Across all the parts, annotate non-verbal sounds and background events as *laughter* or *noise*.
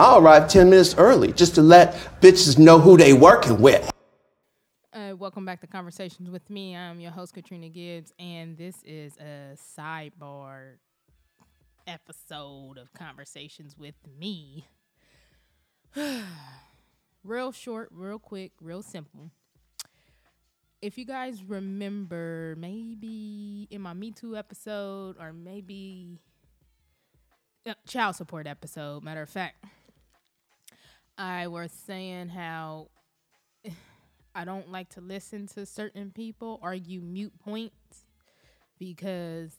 I'll arrive 10 minutes early just to let bitches know who they working with. Uh, welcome back to Conversations with me. I'm your host, Katrina Gibbs, and this is a sidebar episode of Conversations with me. *sighs* real short, real quick, real simple. If you guys remember, maybe in my Me Too episode, or maybe uh, child support episode, matter of fact, I was saying how *sighs* I don't like to listen to certain people argue mute points because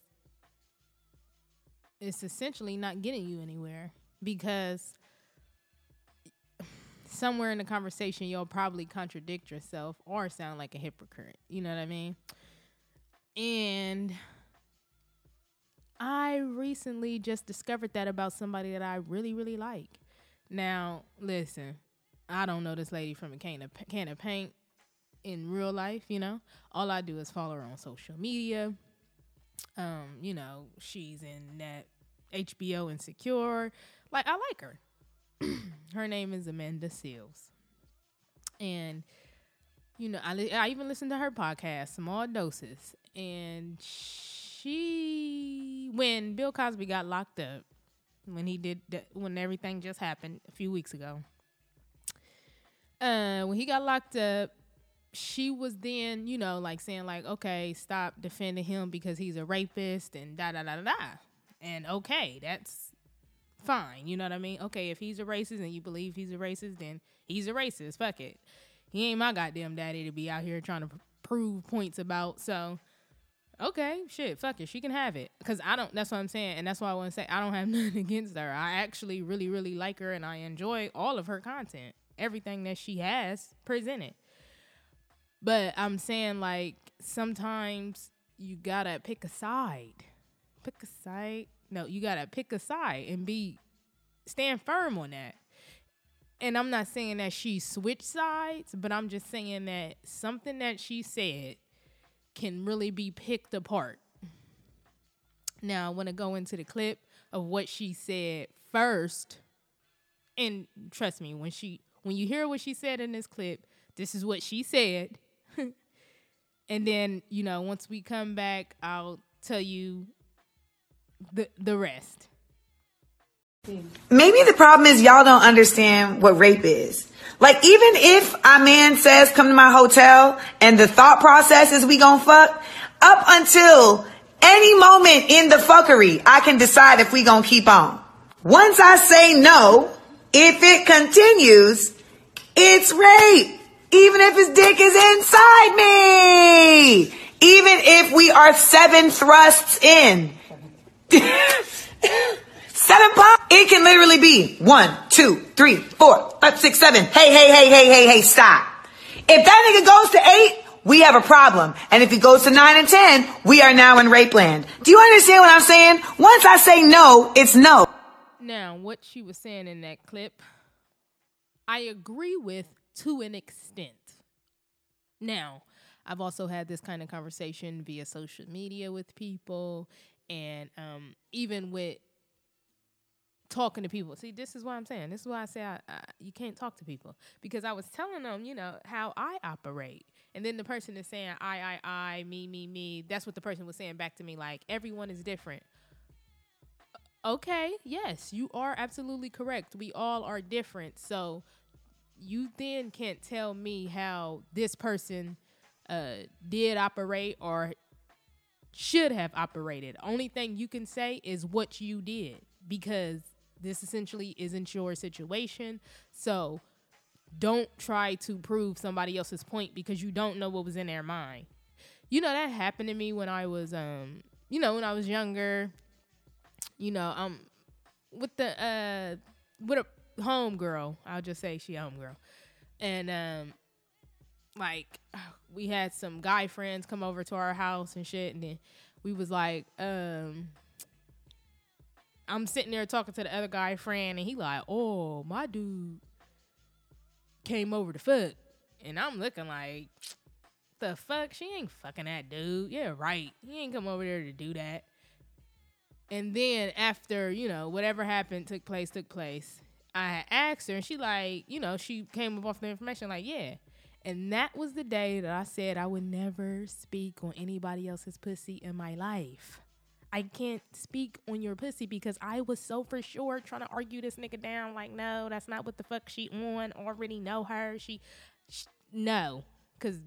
it's essentially not getting you anywhere because *sighs* somewhere in the conversation you'll probably contradict yourself or sound like a hypocrite. You know what I mean? And I recently just discovered that about somebody that I really, really like. Now, listen, I don't know this lady from a can of can of paint in real life, you know. All I do is follow her on social media. Um, you know, she's in that HBO Insecure. Like I like her. *clears throat* her name is Amanda Seales. And you know, I I even listened to her podcast, Small Doses, and she when Bill Cosby got locked up, when he did when everything just happened a few weeks ago. Uh, when he got locked up, she was then, you know, like saying like, okay, stop defending him because he's a rapist and da da da da da. And okay, that's fine. You know what I mean? Okay, if he's a racist and you believe he's a racist, then he's a racist. Fuck it. He ain't my goddamn daddy to be out here trying to prove points about. So okay, shit, fuck it, she can have it. Cause I don't. That's what I'm saying, and that's why I want to say I don't have *laughs* nothing against her. I actually really, really like her, and I enjoy all of her content, everything that she has presented. But I'm saying like sometimes you gotta pick a side. Pick a side. No, you gotta pick a side and be stand firm on that. And I'm not saying that she switched sides, but I'm just saying that something that she said can really be picked apart. Now, I want to go into the clip of what she said first. And trust me, when she when you hear what she said in this clip, this is what she said. *laughs* and then, you know, once we come back, I'll tell you the the rest. Maybe the problem is y'all don't understand what rape is. Like even if a man says come to my hotel and the thought process is we gonna fuck, up until any moment in the fuckery, I can decide if we gonna keep on. Once I say no, if it continues, it's rape. Even if his dick is inside me. Even if we are seven thrusts in. *laughs* Seven pop. It can literally be one, two, three, four, five, six, seven. Hey, hey, hey, hey, hey, hey, stop. If that nigga goes to eight, we have a problem. And if he goes to nine and ten, we are now in rape land. Do you understand what I'm saying? Once I say no, it's no. Now, what she was saying in that clip, I agree with to an extent. Now, I've also had this kind of conversation via social media with people and um, even with talking to people. See, this is what I'm saying. This is why I say I, I, you can't talk to people because I was telling them, you know, how I operate. And then the person is saying I, I, I, me, me, me. That's what the person was saying back to me. Like everyone is different. Okay, yes, you are absolutely correct. We all are different. So you then can't tell me how this person uh, did operate or should have operated. Only thing you can say is what you did because this essentially isn't your situation. So don't try to prove somebody else's point because you don't know what was in their mind. You know that happened to me when I was um you know when I was younger. You know, um with the uh with a home girl, I'll just say she a home girl. And um like we had some guy friends come over to our house and shit and then we was like um I'm sitting there talking to the other guy friend, and he like, "Oh, my dude came over to fuck," and I'm looking like, "The fuck? She ain't fucking that dude. Yeah, right. He ain't come over there to do that." And then after you know whatever happened took place took place. I asked her, and she like, you know, she came up off the information like, yeah. And that was the day that I said I would never speak on anybody else's pussy in my life. I can't speak on your pussy because I was so for sure trying to argue this nigga down. Like, no, that's not what the fuck she on. Already know her. She, sh no, because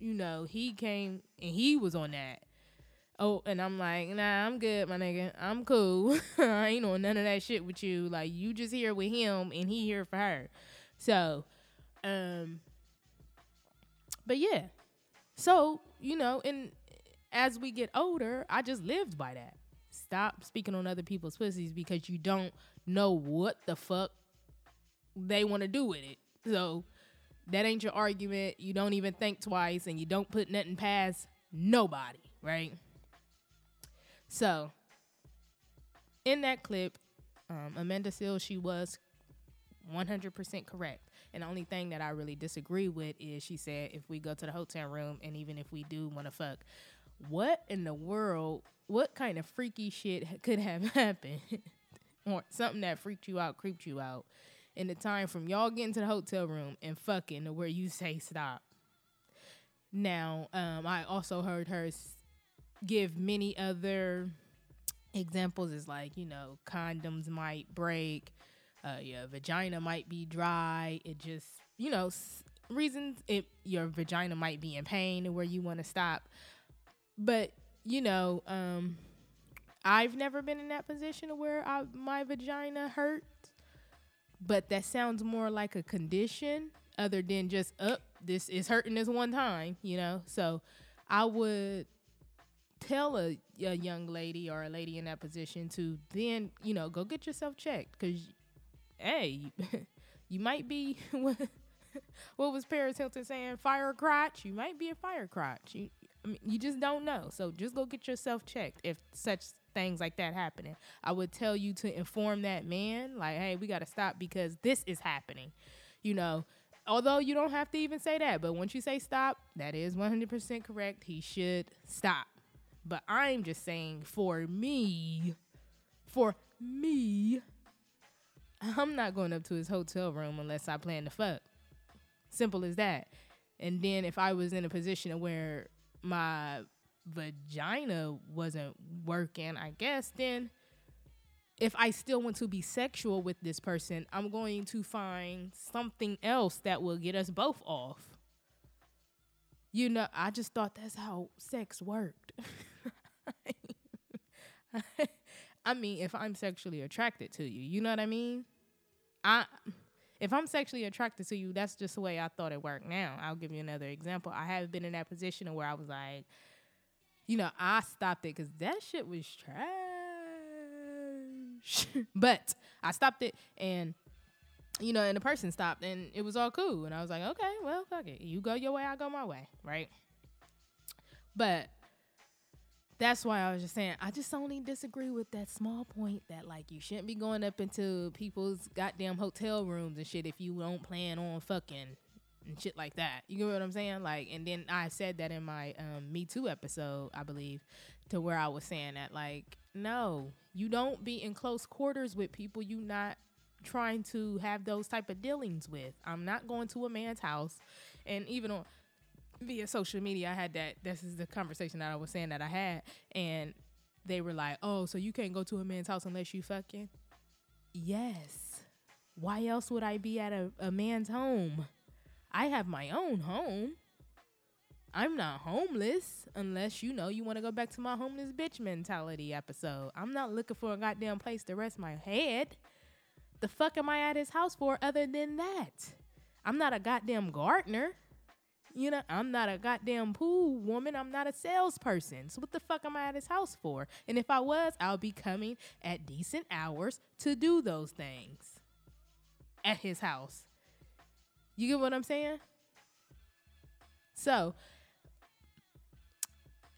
you know he came and he was on that. Oh, and I'm like, nah, I'm good, my nigga. I'm cool. *laughs* I ain't on none of that shit with you. Like, you just here with him and he here for her. So, um, but yeah. So, you know, and as we get older, I just lived by that. Stop speaking on other people's pussies because you don't know what the fuck they want to do with it. So that ain't your argument. You don't even think twice and you don't put nothing past nobody, right? So in that clip, um, Amanda Seales, she was 100% correct. And the only thing that I really disagree with is she said if we go to the hotel room and even if we do want to fuck, what in the world, what kind of freaky shit could have *laughs* happened? or something that freaked you out, creeped you out in the time from y'all getting to the hotel room and fucking to where you say stop. Now, um, I also heard her give many other examples is like, you know, condoms might break, uh, your vagina might be dry. It just, you know, reasons it your vagina might be in pain and where you want to stop. But you know, um, I've never been in that position where I, my vagina hurts, But that sounds more like a condition other than just up. this is hurting this one time, you know. So I would tell a, a young lady or a lady in that position to then, you know, go get yourself checked because, hey, *laughs* you might be what, *laughs* what was Paris Hilton saying? Fire crotch. You might be a fire crotch. You, I mean, you just don't know. So just go get yourself checked if such things like that happening. I would tell you to inform that man, like, hey, we got to stop because this is happening. You know, although you don't have to even say that, but once you say stop, that is 100% correct. He should stop. But I'm just saying for me, for me, I'm not going up to his hotel room unless I plan to fuck. Simple as that. And then if I was in a position where my vagina wasn't working, I guess, then if I still want to be sexual with this person, I'm going to find something else that will get us both off. You know, I just thought that's how sex worked. *laughs* I mean, if I'm sexually attracted to you, you know what I mean? I if I'm sexually attracted to you, that's just the way I thought it worked. Now, I'll give you another example. I have been in that position where I was like, you know, I stopped it because that shit was trash. *laughs* but I stopped it and you know, and the person stopped and it was all cool. And I was like, okay, well, fuck it. You go your way, I go my way, right? But that's why I was just saying, I just only disagree with that small point that like you shouldn't be going up into people's goddamn hotel rooms and shit if you don't plan on fucking and shit like that. You know what I'm saying? Like, and then I said that in my um, Me Too episode, I believe, to where I was saying that like, no, you don't be in close quarters with people you not trying to have those type of dealings with. I'm not going to a man's house, and even on via social media, I had that. This is the conversation that I was saying that I had, and they were like, "Oh, so you can't go to a man's house unless you fucking." Yes. Why else would I be at a, a man's home? I have my own home. I'm not homeless unless you know you want to go back to my homeless bitch mentality episode. I'm not looking for a goddamn place to rest my head. The fuck am I at his house for other than that? I'm not a goddamn gardener. You know, I'm not a goddamn pool woman. I'm not a salesperson. So what the fuck am I at his house for? And if I was, I'll be coming at decent hours to do those things at his house. You get what I'm saying? So,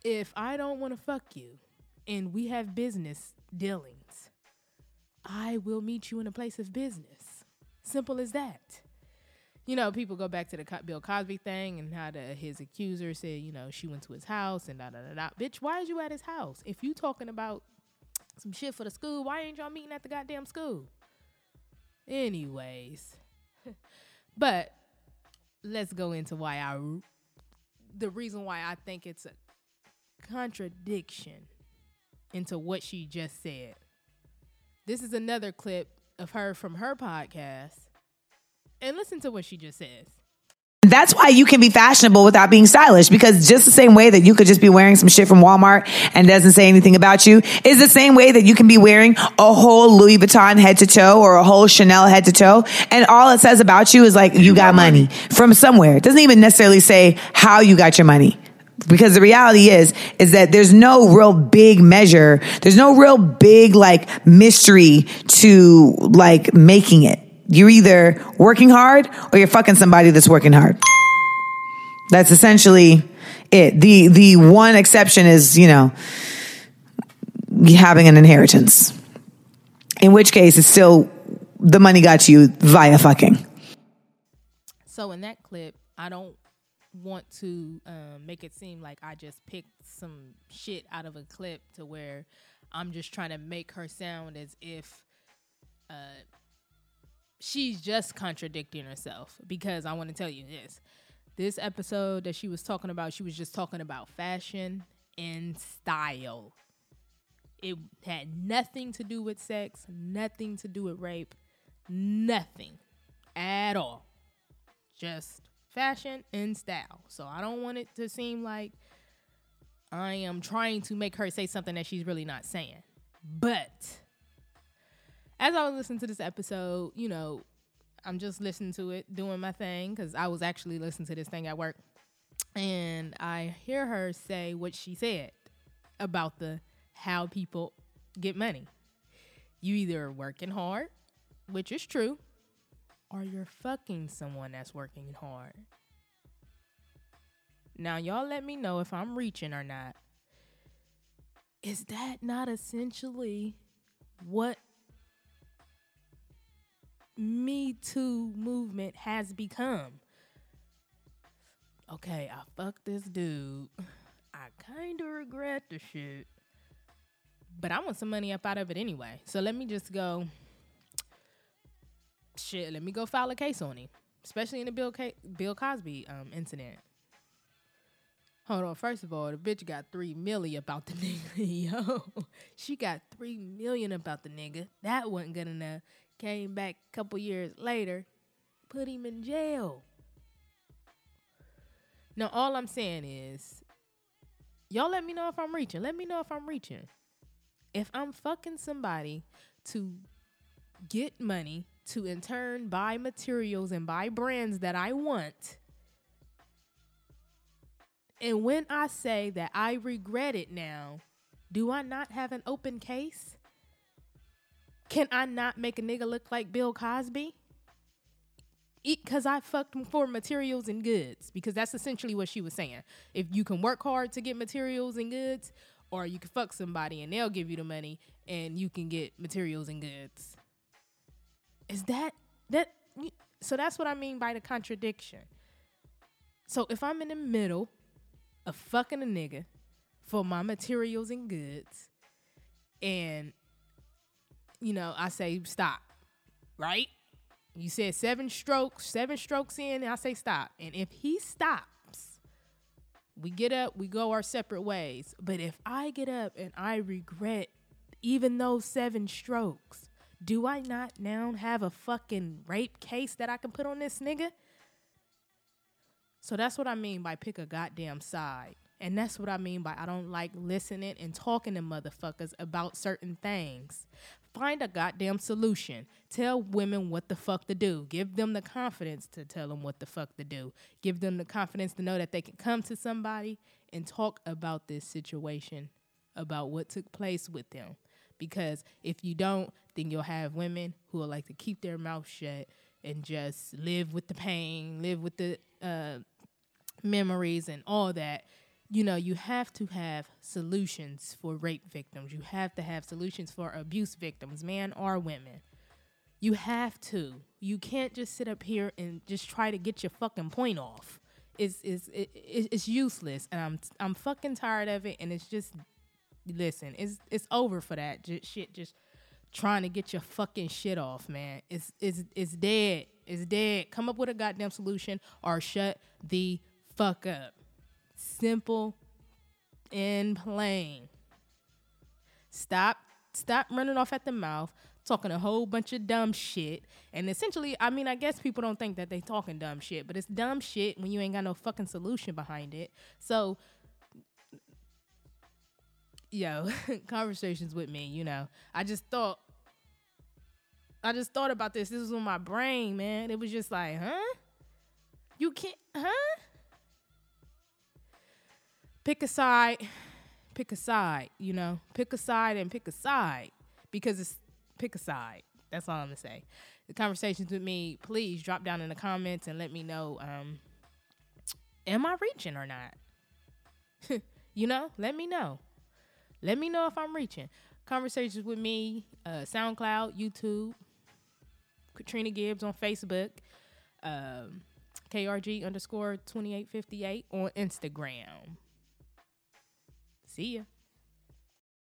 if I don't want to fuck you and we have business dealings, I will meet you in a place of business. Simple as that. You know, people go back to the Bill Cosby thing and how the, his accuser said, you know, she went to his house and da da da da. Bitch, why is you at his house? If you talking about some shit for the school, why ain't y'all meeting at the goddamn school? Anyways, *laughs* but let's go into why I, the reason why I think it's a contradiction into what she just said. This is another clip of her from her podcast. And listen to what she just says. That's why you can be fashionable without being stylish because just the same way that you could just be wearing some shit from Walmart and doesn't say anything about you is the same way that you can be wearing a whole Louis Vuitton head to toe or a whole Chanel head to toe. And all it says about you is like, you got money from somewhere. It doesn't even necessarily say how you got your money because the reality is is that there's no real big measure there's no real big like mystery to like making it you're either working hard or you're fucking somebody that's working hard. That's essentially it. The the one exception is you know having an inheritance. In which case it's still the money got you via fucking. So in that clip, I don't want to um, make it seem like I just picked some shit out of a clip to where I'm just trying to make her sound as if uh, she's just contradicting herself. Because I want to tell you this: this episode that she was talking about, she was just talking about fashion and style. It had nothing to do with sex, nothing to do with rape, nothing at all just fashion and style. So I don't want it to seem like I am trying to make her say something that she's really not saying. But as I was listening to this episode, you know, I'm just listening to it, doing my thing, because I was actually listening to this thing at work. And I hear her say what she said about the how people get money. You either are working hard, which is true, or you're fucking someone that's working hard. Now, y'all let me know if I'm reaching or not. Is that not essentially what Me Too movement has become? Okay, I fucked this dude. I kind of regret the shit. But I want some money up out of it anyway. So let me just go shit, let me go file a case on him, especially in the Bill Bill Cosby um, incident. Hold on, first of all, the bitch got three million about the *laughs* nigga. Yo, she got three million about the nigga. That wasn't good enough. Came back a couple years later, put him in jail. Now, all I'm saying is, y'all let me know if I'm reaching. Let me know if I'm reaching. If I'm fucking somebody to get money to in turn buy materials and buy brands that I want. And when I say that I regret it now, do I not have an open case? Can I not make a nigga look like Bill Cosby? Because I fucked for materials and goods. Because that's essentially what she was saying. If you can work hard to get materials and goods, or you can fuck somebody and they'll give you the money and you can get materials and goods is that that so that's what I mean by the contradiction. So if I'm in the middle of fucking a nigga for my materials and goods, and you know, I say stop, right? You said seven strokes, seven strokes in, I say stop. And if he stops, we get up, we go our separate ways. But if I get up and I regret even those seven strokes, do I not now have a fucking rape case that I can put on this nigga? So that's what I mean by pick a goddamn side. And that's what I mean by I don't like listening and talking to motherfuckers about certain things. Find a goddamn solution. Tell women what the fuck to do. Give them the confidence to tell them what the fuck to do. Give them the confidence to know that they can come to somebody and talk about this situation, about what took place with them. Because if you don't, then you'll have women who will like to keep their mouth shut and just live with the pain, live with the uh, memories and all that. You know, you have to have solutions for rape victims. You have to have solutions for abuse victims, man or women. You have to. You can't just sit up here and just try to get your fucking point off. It's it's it, it's useless, and I'm I'm fucking tired of it. And it's just listen, it's it's over for that. Shit, just trying to get your fucking shit off, man. It's it's it's dead. It's dead. Come up with a goddamn solution or shut the fuck up. Simple and plain. Stop stop running off at the mouth, talking a whole bunch of dumb shit. And essentially, I mean, I guess people don't think that they talking dumb shit, but it's dumb shit when you ain't got no fucking solution behind it. So yo, *laughs* conversations with me, you know. I just thought I just thought about this. This was on my brain, man. It was just like, huh? You can't, huh? Pick a side, pick a side, you know. Pick a side and pick a side because it's pick a side. That's all I'm gonna say. The conversations with me, please drop down in the comments and let me know. Um, am I reaching or not? *laughs* you know, let me know. Let me know if I'm reaching. Conversations with me, uh, SoundCloud, YouTube, Katrina Gibbs on Facebook, um, KRG underscore 2858 on Instagram. See ya.